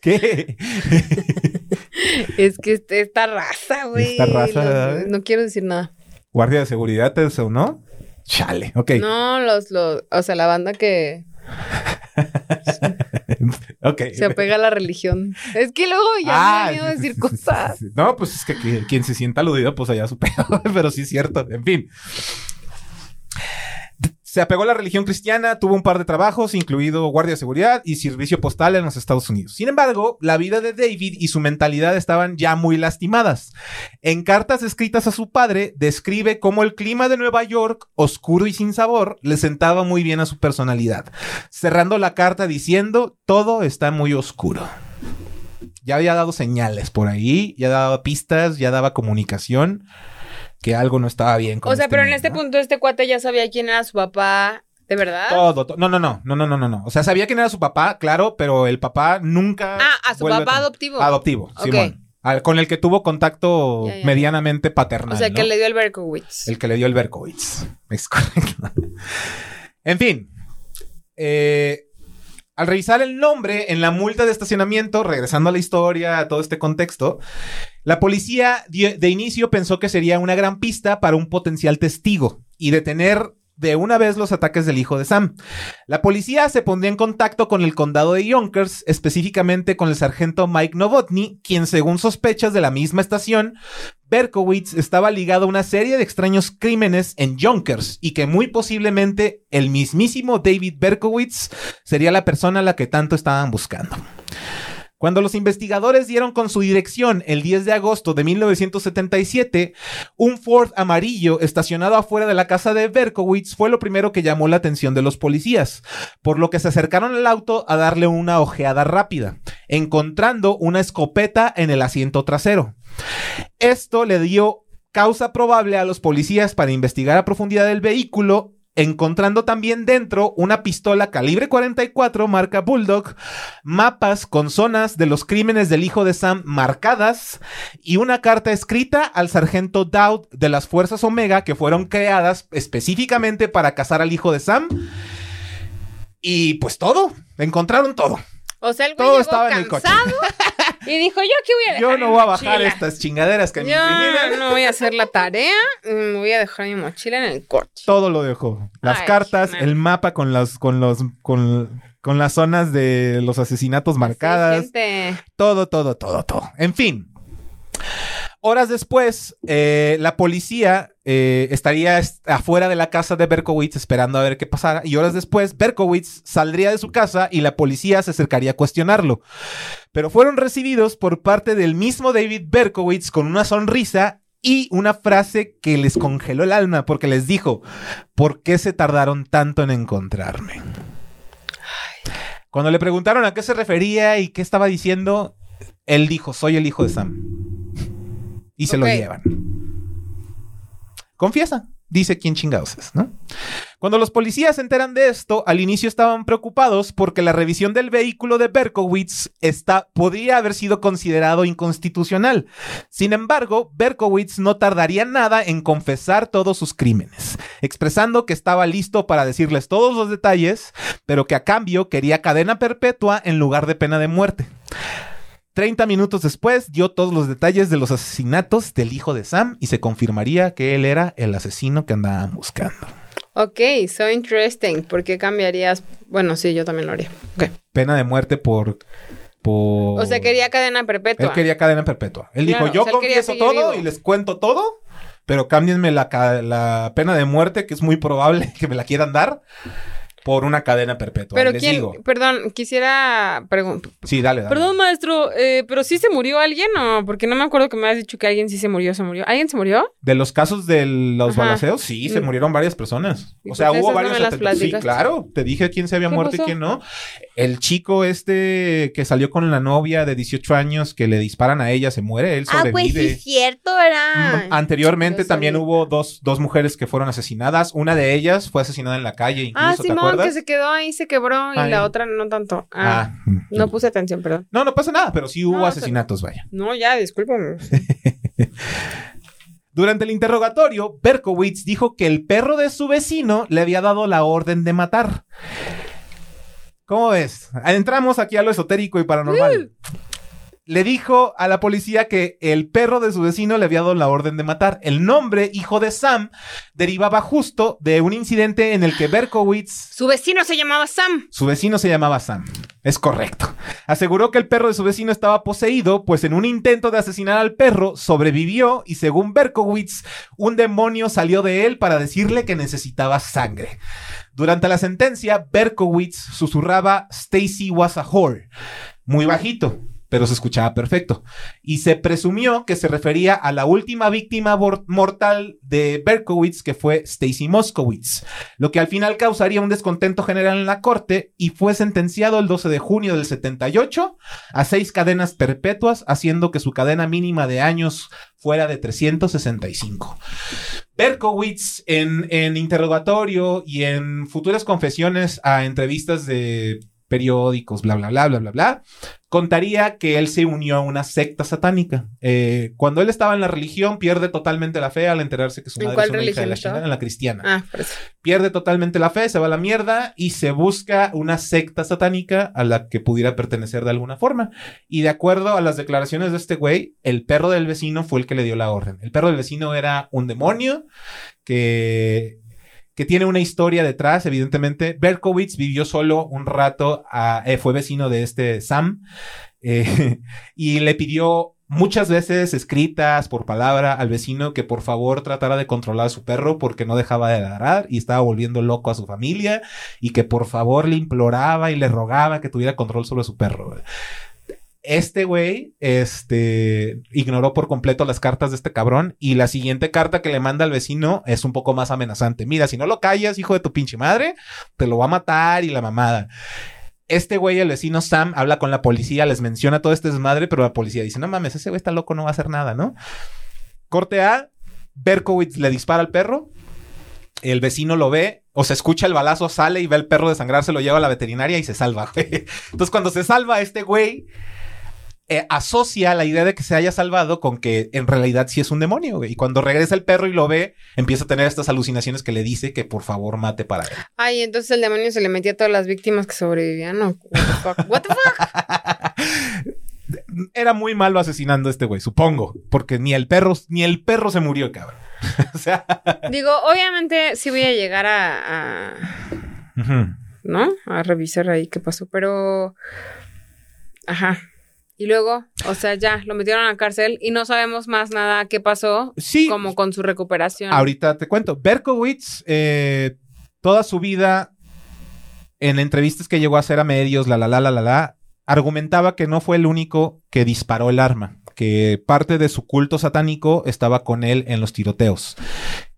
¿Qué? [laughs] Es que este- esta raza, güey. Esta raza, no quiero decir nada. ¿Guardia de seguridad eso, no? Chale, ok. No, los, los, o sea, la banda que [laughs] ok. se apega a la religión. Es que luego ya Ah, me miedo sí, sí, decir cosas. No, pues es que, que- quien se sienta aludido, pues allá su pedo, pero sí es cierto. En fin. Se apegó a la religión cristiana, tuvo un par de trabajos, incluido guardia de seguridad y servicio postal en los Estados Unidos. Sin embargo, la vida de David y su mentalidad estaban ya muy lastimadas. En cartas escritas a su padre, describe cómo el clima de Nueva York, oscuro y sin sabor, le sentaba muy bien a su personalidad, cerrando la carta diciendo, todo está muy oscuro ya había dado señales por ahí, ya daba pistas, ya daba comunicación que algo no estaba bien con O sea, este pero en este ¿no? punto este cuate ya sabía quién era su papá, ¿de verdad? Todo, to- no, no, no, no, no, no, no, no. O sea, sabía quién era su papá, claro, pero el papá nunca. Ah, a su vuelve papá adoptivo. Adoptivo, Ok. Simón. Al- con el que tuvo contacto Ya, ya. medianamente paternal. o sea, que ¿no? le dio el Berkowitz. El que le dio el Berkowitz. [laughs] Es correcto. en fin. Eh, al revisar el nombre en la multa de estacionamiento, regresando a la historia, a todo este contexto, la policía de inicio pensó que sería una gran pista para un potencial testigo y detener de una vez los ataques del hijo de Sam. La policía se pondría en contacto con el condado de Yonkers, específicamente con el sargento Mike Novotny, quien según sospechas de la misma estación, Berkowitz estaba ligado a una serie de extraños crímenes en Yonkers y que muy posiblemente el mismísimo David Berkowitz sería la persona a la que tanto estaban buscando. Cuando los investigadores dieron con su dirección el 10 de agosto de 1977, un Ford amarillo estacionado afuera de la casa de Berkowitz fue lo primero que llamó la atención de los policías, por lo que se acercaron al auto a darle una ojeada rápida, encontrando una escopeta en el asiento trasero. Esto le dio causa probable a los policías para investigar a profundidad el vehículo, encontrando también dentro una pistola calibre 44 marca Bulldog, mapas con zonas de los crímenes del hijo de Sam marcadas y una carta escrita al sargento Dowd de las Fuerzas Omega que fueron creadas específicamente para cazar al hijo de Sam. Y pues todo, encontraron todo. O sea, el güey Todo llegó estaba en el coche. [laughs] y dijo, yo aquí voy a dejar Yo no mi voy a bajar mochila. estas chingaderas que me Yo incriminan. no voy a hacer la tarea, me voy a dejar mi mochila en el coche. Todo lo dejó. Las Ay, cartas, man. el mapa con los, con los, con, con las zonas de los asesinatos marcadas. Gente. Todo, todo, todo, todo. En fin. Horas después, eh, la policía eh, estaría est- afuera de la casa de Berkowitz esperando a ver qué pasara. Y horas después, Berkowitz saldría de su casa y la policía se acercaría a cuestionarlo. Pero fueron recibidos por parte del mismo David Berkowitz con una sonrisa y una frase que les congeló el alma porque les dijo, ¿por qué se tardaron tanto en encontrarme? Cuando le preguntaron a qué se refería y qué estaba diciendo, él dijo, soy el hijo de Sam. Y se lo llevan. Confiesa, dice quién chingados es. Cuando los policías se enteran de esto, al inicio estaban preocupados porque la revisión del vehículo de Berkowitz está, podría haber sido considerado inconstitucional. Sin embargo, Berkowitz no tardaría nada en confesar todos sus crímenes, expresando que estaba listo para decirles todos los detalles, pero que a cambio quería cadena perpetua en lugar de pena de muerte. 30 minutos después dio todos los detalles de los asesinatos del hijo de Sam y se confirmaría que él era el asesino que andaban buscando. Ok, so interesting. ¿Por qué cambiarías? Bueno, sí, yo también lo haría. Pena de muerte por... por... O sea, quería cadena perpetua. Él quería cadena perpetua. Él Claro, dijo, yo o sea, confieso todo vivo. y les cuento todo, pero cámbienme la pena de muerte, que es muy probable [laughs] que me la quieran dar, por una cadena perpetua. Pero Les quién, digo. perdón, quisiera preguntar. Sí, dale, dale. Perdón, maestro, eh, pero sí se murió alguien o porque no me acuerdo que me has dicho que alguien sí se murió, se murió. ¿Alguien se murió? De los casos de los Ajá. balaceos, sí, se Mm. murieron varias personas. ¿Y O sea, qué hubo no varios atentados. Sí, claro. Te dije quién se había ¿Qué muerto pasó? y quién no. El chico este que salió con la novia de 18 años que le disparan a ella, se muere, él Ah, pues sobrevive. cierto, ¿verdad? Mm, Anteriormente Yo también sabía. hubo dos, dos mujeres que fueron asesinadas. Una de ellas fue asesinada en la calle, incluso, Ah, ¿te Simón, que se quedó ahí, se quebró y la ya. otra no tanto. Ah, Ah, mm. no puse atención, perdón. No, no pasa nada, pero sí hubo No, asesinatos, vaya. No, ya, discúlpame. [laughs] Durante el interrogatorio, Berkowitz dijo que el perro de su vecino le había dado la orden de matar. ¿Cómo ves? Entramos aquí a lo esotérico y paranormal. Le dijo a la policía que el perro de su vecino le había dado la orden de matar. El nombre, hijo de Sam, derivaba justo de un incidente en el que Berkowitz Su vecino se llamaba Sam. su vecino se llamaba Sam. Es correcto. Aseguró que el perro de su vecino estaba poseído, pues en un intento de asesinar al perro sobrevivió y según Berkowitz, un demonio salió de él para decirle que necesitaba sangre. Durante la sentencia, Berkowitz susurraba Stacy was a whore, muy bajito, pero se escuchaba perfecto. Y se presumió que se refería a la última víctima mortal de Berkowitz, que fue Stacy Moskowitz lo que al final causaría un descontento general en la corte y fue sentenciado el 12 de junio del 78 a seis cadenas perpetuas, haciendo que su cadena mínima de años fuera de 365. Berkowitz en interrogatorio y en futuras confesiones a entrevistas de periódicos, bla, bla, bla, bla, bla, bla, contaría que él se unió a una secta satánica. Eh, cuando él estaba en la religión, pierde totalmente la fe al enterarse que su ¿En madre es una hija de la en la cristiana Ah, por eso. pierde totalmente la fe, se va a la mierda y se busca una secta satánica a la que pudiera pertenecer de alguna forma. Y de acuerdo a las declaraciones de este güey, el perro del vecino fue el que le dio la orden. El perro del vecino era un demonio que, que tiene una historia detrás, evidentemente. Berkowitz vivió solo un rato, a- eh, fue vecino de este Sam eh, [laughs] y le pidió muchas veces escritas por palabra al vecino que por favor tratara de controlar a su perro porque no dejaba de ladrar y estaba volviendo loco a su familia y que por favor le imploraba y le rogaba que tuviera control sobre su perro. Este güey, este, ignoró por completo las cartas de este cabrón y la siguiente carta que le manda al vecino es un poco más amenazante. Mira, si no lo callas, hijo de tu pinche madre, te lo va a matar y la mamada. Este güey, el vecino Sam, habla con la policía, les menciona todo este desmadre, pero la policía dice, no mames, ese güey está loco, no va a hacer nada, ¿no? Corte A, Berkowitz le dispara al perro. El vecino lo ve, o se escucha el balazo, sale y ve al perro desangrarse, lo lleva a la veterinaria y se salva. [laughs] Entonces, cuando se salva, este güey eh, asocia la idea de que se haya salvado con que en realidad sí es un demonio, güey. Y cuando regresa el perro y lo ve, empieza a tener estas alucinaciones que le dice que por favor mate para él. Ay, entonces el demonio se le metía a todas las víctimas que sobrevivían. ¿no? What the fuck? What the fuck? [laughs] Era muy malo asesinando a este güey, supongo. Porque ni el perro, ni el perro se murió, cabrón. [laughs] o sea. Digo, obviamente sí voy a llegar a. ¿no? A revisar ahí qué pasó, pero... Ajá. Y luego, o sea, ya lo metieron a la cárcel y no sabemos más nada qué pasó, Sí. como con su recuperación. Ahorita te cuento. Berkowitz, eh, toda su vida, en entrevistas que llegó a hacer a medios, la la la la la la, argumentaba que no fue el único que disparó el arma, que parte de su culto satánico estaba con él en los tiroteos,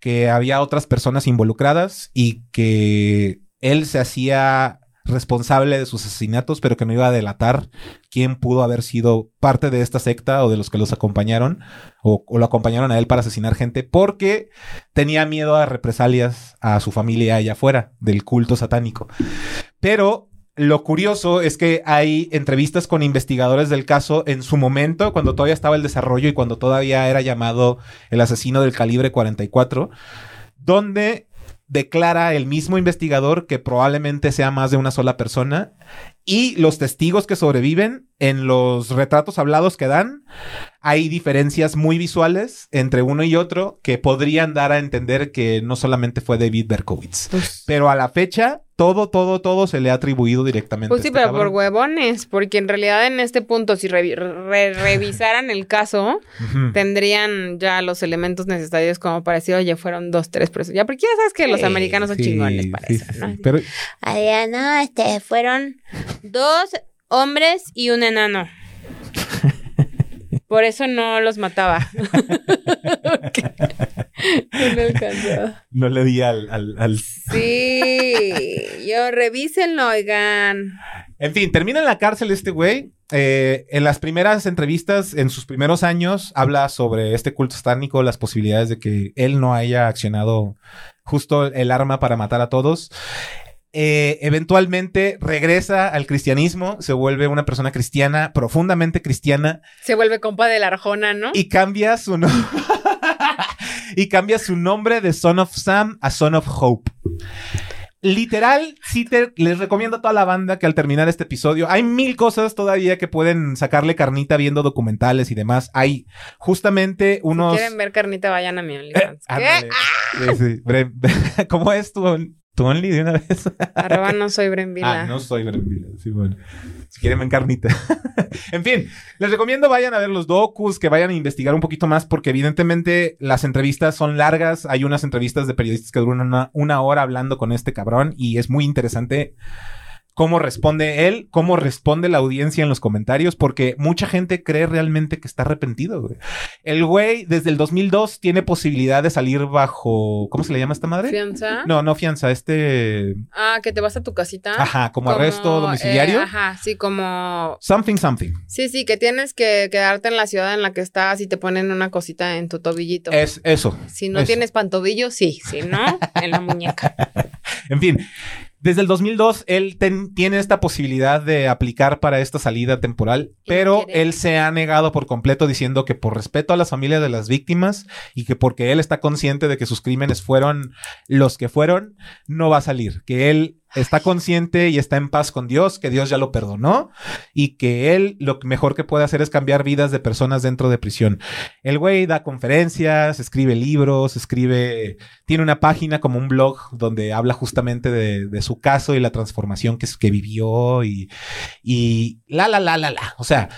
que había otras personas involucradas y que él se hacía responsable de sus asesinatos, pero que no iba a delatar quién pudo haber sido parte de esta secta o de los que los acompañaron o, lo acompañaron a él para asesinar gente, porque tenía miedo a represalias a su familia allá afuera del culto satánico. Pero lo curioso es que hay entrevistas con investigadores del caso en su momento, cuando todavía estaba el desarrollo y cuando todavía era llamado el asesino del calibre 44, donde declara el mismo investigador que probablemente sea más de una sola persona y los testigos que sobreviven en los retratos hablados que dan hay diferencias muy visuales entre uno y otro que podrían dar a entender que no solamente fue David Berkowitz. Pues, Pero a la fecha, todo, todo, todo se le ha atribuido directamente. pues a sí, este pero por huevones, porque en realidad en este punto, si revi- re- revisaran el caso, tendrían ya los elementos necesarios como para decir, oye, fueron dos, tres personas. Ya, porque ya sabes que los Sí, americanos son sí, chingones para sí, eso, sí, ¿no? sí. Pero Adriana, este, fueron dos hombres y un enano. [laughs] Por eso no los mataba. [laughs] Porque no alcanzaba. no le di al, al- al- Sí, yo revísenlo, oigan. En fin, termina en la cárcel este güey. Eh, en las primeras entrevistas, en sus primeros años, habla sobre este culto satánico, las posibilidades de que él no haya accionado justo el arma para matar a todos. Eh, eventualmente regresa al cristianismo, se vuelve una persona cristiana, profundamente cristiana, Se vuelve compa de la Arjona, ¿no? y cambia su nombre. [laughs] y cambia su nombre de Son of Sam a Son of Hope. Literal, sí te, les recomiendo a toda la banda que al terminar este episodio, hay mil cosas todavía que pueden sacarle carnita viendo documentales y demás. Hay justamente unos... Si quieren ver carnita, vayan a mi OnlyFans. ¿Qué? Sí, sí. Bre- [laughs] ¿Cómo es tu, tu Only de una vez? Arroba [laughs] no soy Brenvila. Ah, no soy Brembila. Sí, bueno. Si quieren, ven carnita. [laughs] en fin, les recomiendo vayan a ver los docus, que vayan a investigar un poquito más, porque evidentemente las entrevistas son largas. Hay unas entrevistas de periodistas que duran una, una hora hablando con este cabrón y es muy interesante cómo responde él, cómo responde la audiencia en los comentarios, porque mucha gente cree realmente que está arrepentido. güey. El güey desde el 2002 tiene posibilidad de salir bajo, ¿cómo se le llama esta madre? ¿Fianza? No, no fianza, este... Ah, que te vas a tu casita. Ajá, como arresto domiciliario. eh, ajá, sí, como... Something, something. Sí, sí, que tienes que quedarte en la ciudad en la que estás y te ponen una cosita en tu tobillito. Es eso. si no eso. tienes pantobillo, sí. Si no, en la muñeca. [laughs] En fin, desde el 2002 él ten- tiene esta posibilidad de aplicar para esta salida temporal, pero quiere. él se ha negado por completo diciendo que por respeto a las familias de las víctimas y que porque él está consciente de que sus crímenes fueron los que fueron, no va a salir. Que él está consciente y está en paz con Dios, que Dios ya lo perdonó y que él lo mejor que puede hacer es cambiar vidas de personas dentro de prisión. El güey da conferencias, escribe libros, escribe, tiene una página como un blog donde habla justamente de, su caso y la transformación que, que vivió y, y la, la, la, la, la. O sea,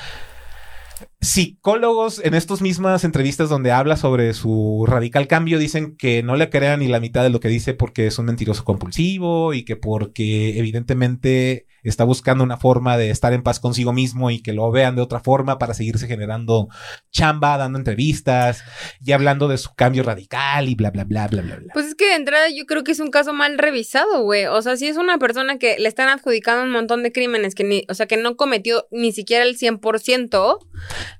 psicólogos en estas mismas entrevistas donde habla sobre su radical cambio dicen que no le crean ni la mitad de lo que dice porque es un mentiroso compulsivo y que porque evidentemente está buscando una forma de estar en paz consigo mismo y que lo vean de otra forma para seguirse generando chamba, dando entrevistas y hablando de su cambio radical y bla, bla, bla, bla, bla, bla. Pues es que de entrada yo creo que es un caso mal revisado, güey. O sea, si es una persona que le están adjudicando un montón de crímenes que ni, o sea, que no cometió ni siquiera el 100%,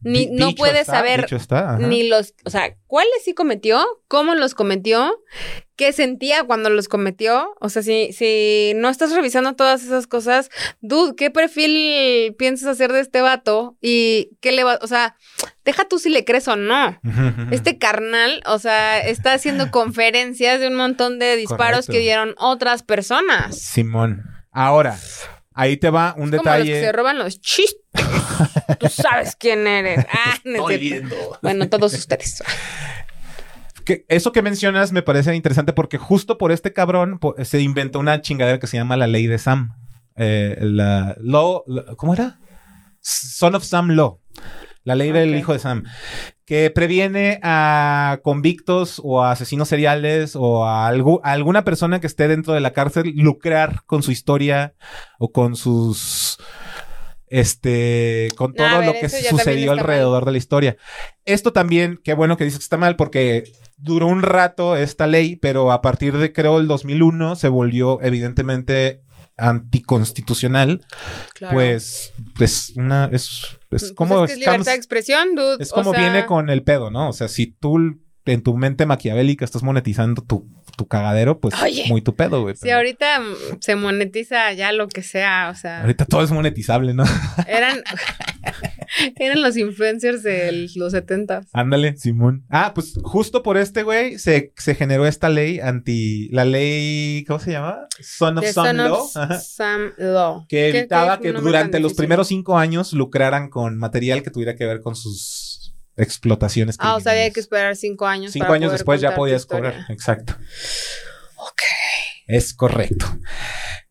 ni, no puede está, saber está, ni los, o sea, cuáles sí cometió, cómo los cometió, qué sentía cuando los cometió. O sea, si, si no estás revisando todas esas cosas, dude, ¿qué perfil piensas hacer de este vato? Y qué le va, o sea, deja tú si le crees o no. Este carnal, o sea, está haciendo [laughs] conferencias de un montón de disparos Correcto. que dieron otras personas. Simón. Ahora, ahí te va un Como los que detalle. se roban los chistes. [laughs] Tú sabes quién eres. Ah, no es cierto. Bueno, todos ustedes. [laughs] Que eso que mencionas me parece interesante porque justo por este cabrón se inventó una chingadera que se llama la ley de Sam. Eh, la law, la- ¿cómo era? Son of Sam Law. La ley del hijo de Sam. Que previene a convictos o a asesinos seriales o a, algu- a alguna persona que esté dentro de la cárcel lucrar con su historia o con sus. Este. con todo ver, lo que sucedió mal. alrededor de la historia. Esto también, qué bueno que dices que está mal porque duró un rato esta ley, pero a partir de creo el 2001 se volvió evidentemente anticonstitucional, Claro. pues es una es, es Pues como es, que es libertad de expresión, dude. es o como sea, viene con el pedo, ¿no? O sea, si tú en tu mente maquiavélica estás monetizando tu, tu cagadero, pues Oye. muy tu pedo, güey. Si pero ahorita mm, se monetiza ya lo que sea, o sea, ahorita todo es monetizable, ¿no? [laughs] eran, [laughs] eran los influencers de los 70. Ándale, Simón. Ah, pues justo por este güey se, se generó esta ley anti la ley ¿cómo se llama? Son of The Some Son Law. of Ajá. Sam Law. que ¿Qué- evitaba que durante los primeros cinco años lucraran con material que tuviera que ver con sus explotaciones. Ah, o sea, había que esperar cinco años. Cinco para años poder después ya podías cobrar. Exacto. Ok. Es correcto.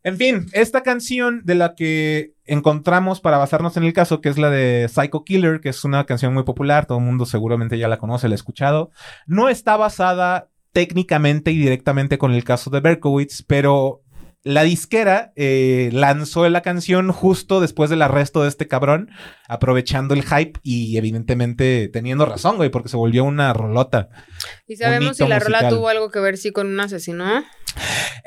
En fin, esta canción de la que encontramos para basarnos en el caso, que es la de Psycho Killer, que es una canción muy popular, todo el mundo seguramente ya la conoce, la ha escuchado, no está basada técnicamente y directamente con el caso de Berkowitz, pero la disquera eh, lanzó la canción justo después del arresto de este cabrón, aprovechando el hype y evidentemente teniendo razón, güey, porque se volvió una rolota. ¿Y sabemos si la rola musical. tuvo algo que ver sí con un asesino?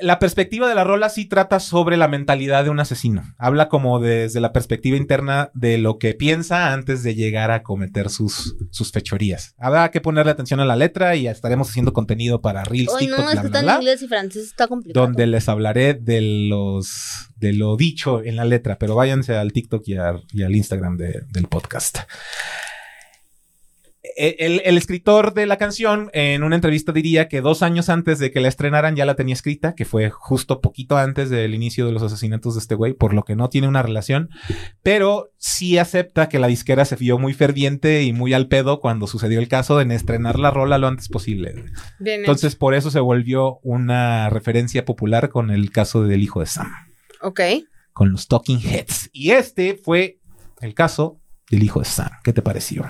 La perspectiva de la rola sí trata sobre la mentalidad de un asesino. Habla como desde la perspectiva interna de lo que piensa antes de llegar a cometer sus, sus fechorías. Habrá que ponerle atención a la letra y estaremos haciendo contenido para Reels, TikTok, no, bla, bla, está en bla, inglés y francés, está complicado. donde les hablaré de los de lo dicho en la letra, pero váyanse al TikTok y, y al Instagram de- del podcast. E- El, el escritor de la canción en una entrevista diría que dos años antes de que la estrenaran ya la tenía escrita, que fue justo poquito antes del inicio de los asesinatos de este güey, por lo que no tiene una relación, pero sí acepta que la disquera se vio muy ferviente y muy al pedo cuando sucedió el caso de estrenar la rola lo antes posible. Bien. Entonces, por eso se volvió una referencia popular con el caso del hijo de Sam, Ok. con los Talking Heads. Y este fue el caso del hijo de Sam. ¿Qué te pareció?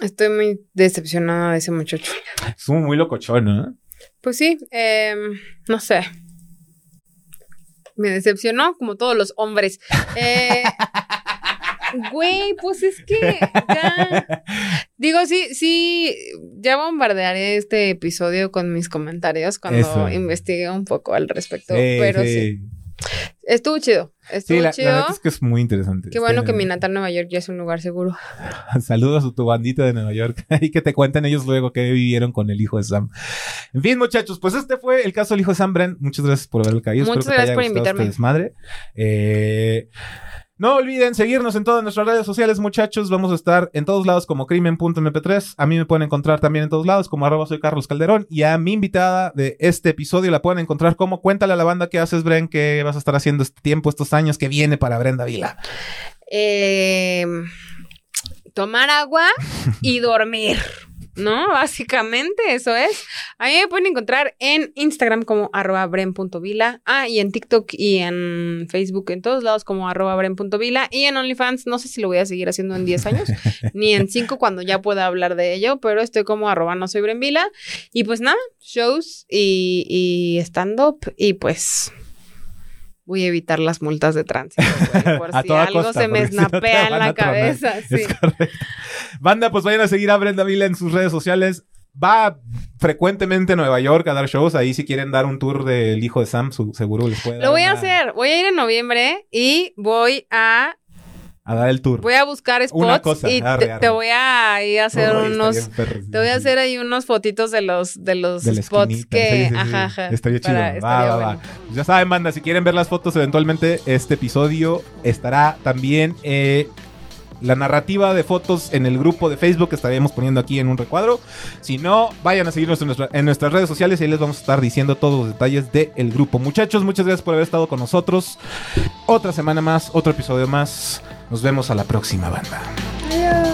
Estoy muy decepcionada de ese muchacho. Estuvo muy locochón, ¿no? Pues sí, em, no sé. Me decepcionó, como todos los hombres. Eh, [laughs] Güey, pues es que ya. Digo, sí, sí, ya bombardearé este episodio con mis comentarios cuando Eso. investigue un poco al respecto. Sí, pero sí. sí. estuvo chido. Estuvo Sí, la, la chido. neta es que es muy interesante. Qué bueno Este, que mi natal Nueva York ya es un lugar seguro. [laughs] Saludos a tu bandita de Nueva York [laughs] y que te cuenten ellos luego qué vivieron con el hijo de Sam. En fin, muchachos, pues este fue el caso del hijo de Sam Bren. Muchas gracias por haber caído. Muchas Espero que te gracias haya por gustado invitarme. este desmadre. Eh, no olviden seguirnos en todas nuestras redes sociales, muchachos. Vamos a estar en todos lados como crimen.mp3. A mí me pueden encontrar también en todos lados como arroba soy Carlos Calderón. Y a mi invitada de este episodio la pueden encontrar como cuéntale a la banda qué haces, Bren, qué vas a estar haciendo este tiempo, estos años que viene para Brenda Vila. Eh, tomar agua y dormir. ¿No? Básicamente eso es. A mí me pueden encontrar en Instagram como arroba bren.vila. Ah, y en TikTok y en Facebook, en todos lados como arroba bren.vila. Y en OnlyFans, no sé si lo voy a seguir haciendo en 10 años, [laughs] ni en 5 cuando ya pueda hablar de ello, pero estoy como arroba no soy brenvila. Y pues nada, shows y, y stand-up y pues voy a evitar las multas de tránsito, güey, [laughs] por A si toda algo costa, se me si no snapea en la cabeza. Sí. Es correcto. Banda, pues vayan a seguir a Brenda Vila en sus redes sociales. Va frecuentemente a Nueva York a dar shows. Ahí si quieren dar un tour del hijo de Sam, su- seguro les puede Lo voy a hacer. Voy a ir en noviembre y voy a A dar el tour. voy a buscar spots cosa, y arre, te, arre. te voy a ir a hacer unos bien, perro, sí, te voy a hacer ahí unos fotitos de los de los de spots que Sí, sí, sí. ajá, ajá. Estaría chido. para- va, estaría va, va. bueno. Pues ya saben, banda, si quieren ver las fotos eventualmente, este episodio estará también eh, la narrativa de fotos en el grupo de Facebook que estaremos poniendo aquí en un recuadro. Si no, vayan a seguirnos en, nuestra- en nuestras redes sociales y ahí les vamos a estar diciendo todos los detalles del grupo. Muchachos, muchas gracias por haber estado con nosotros. Otra semana más, otro episodio más. Nos vemos a la próxima, banda. Adiós.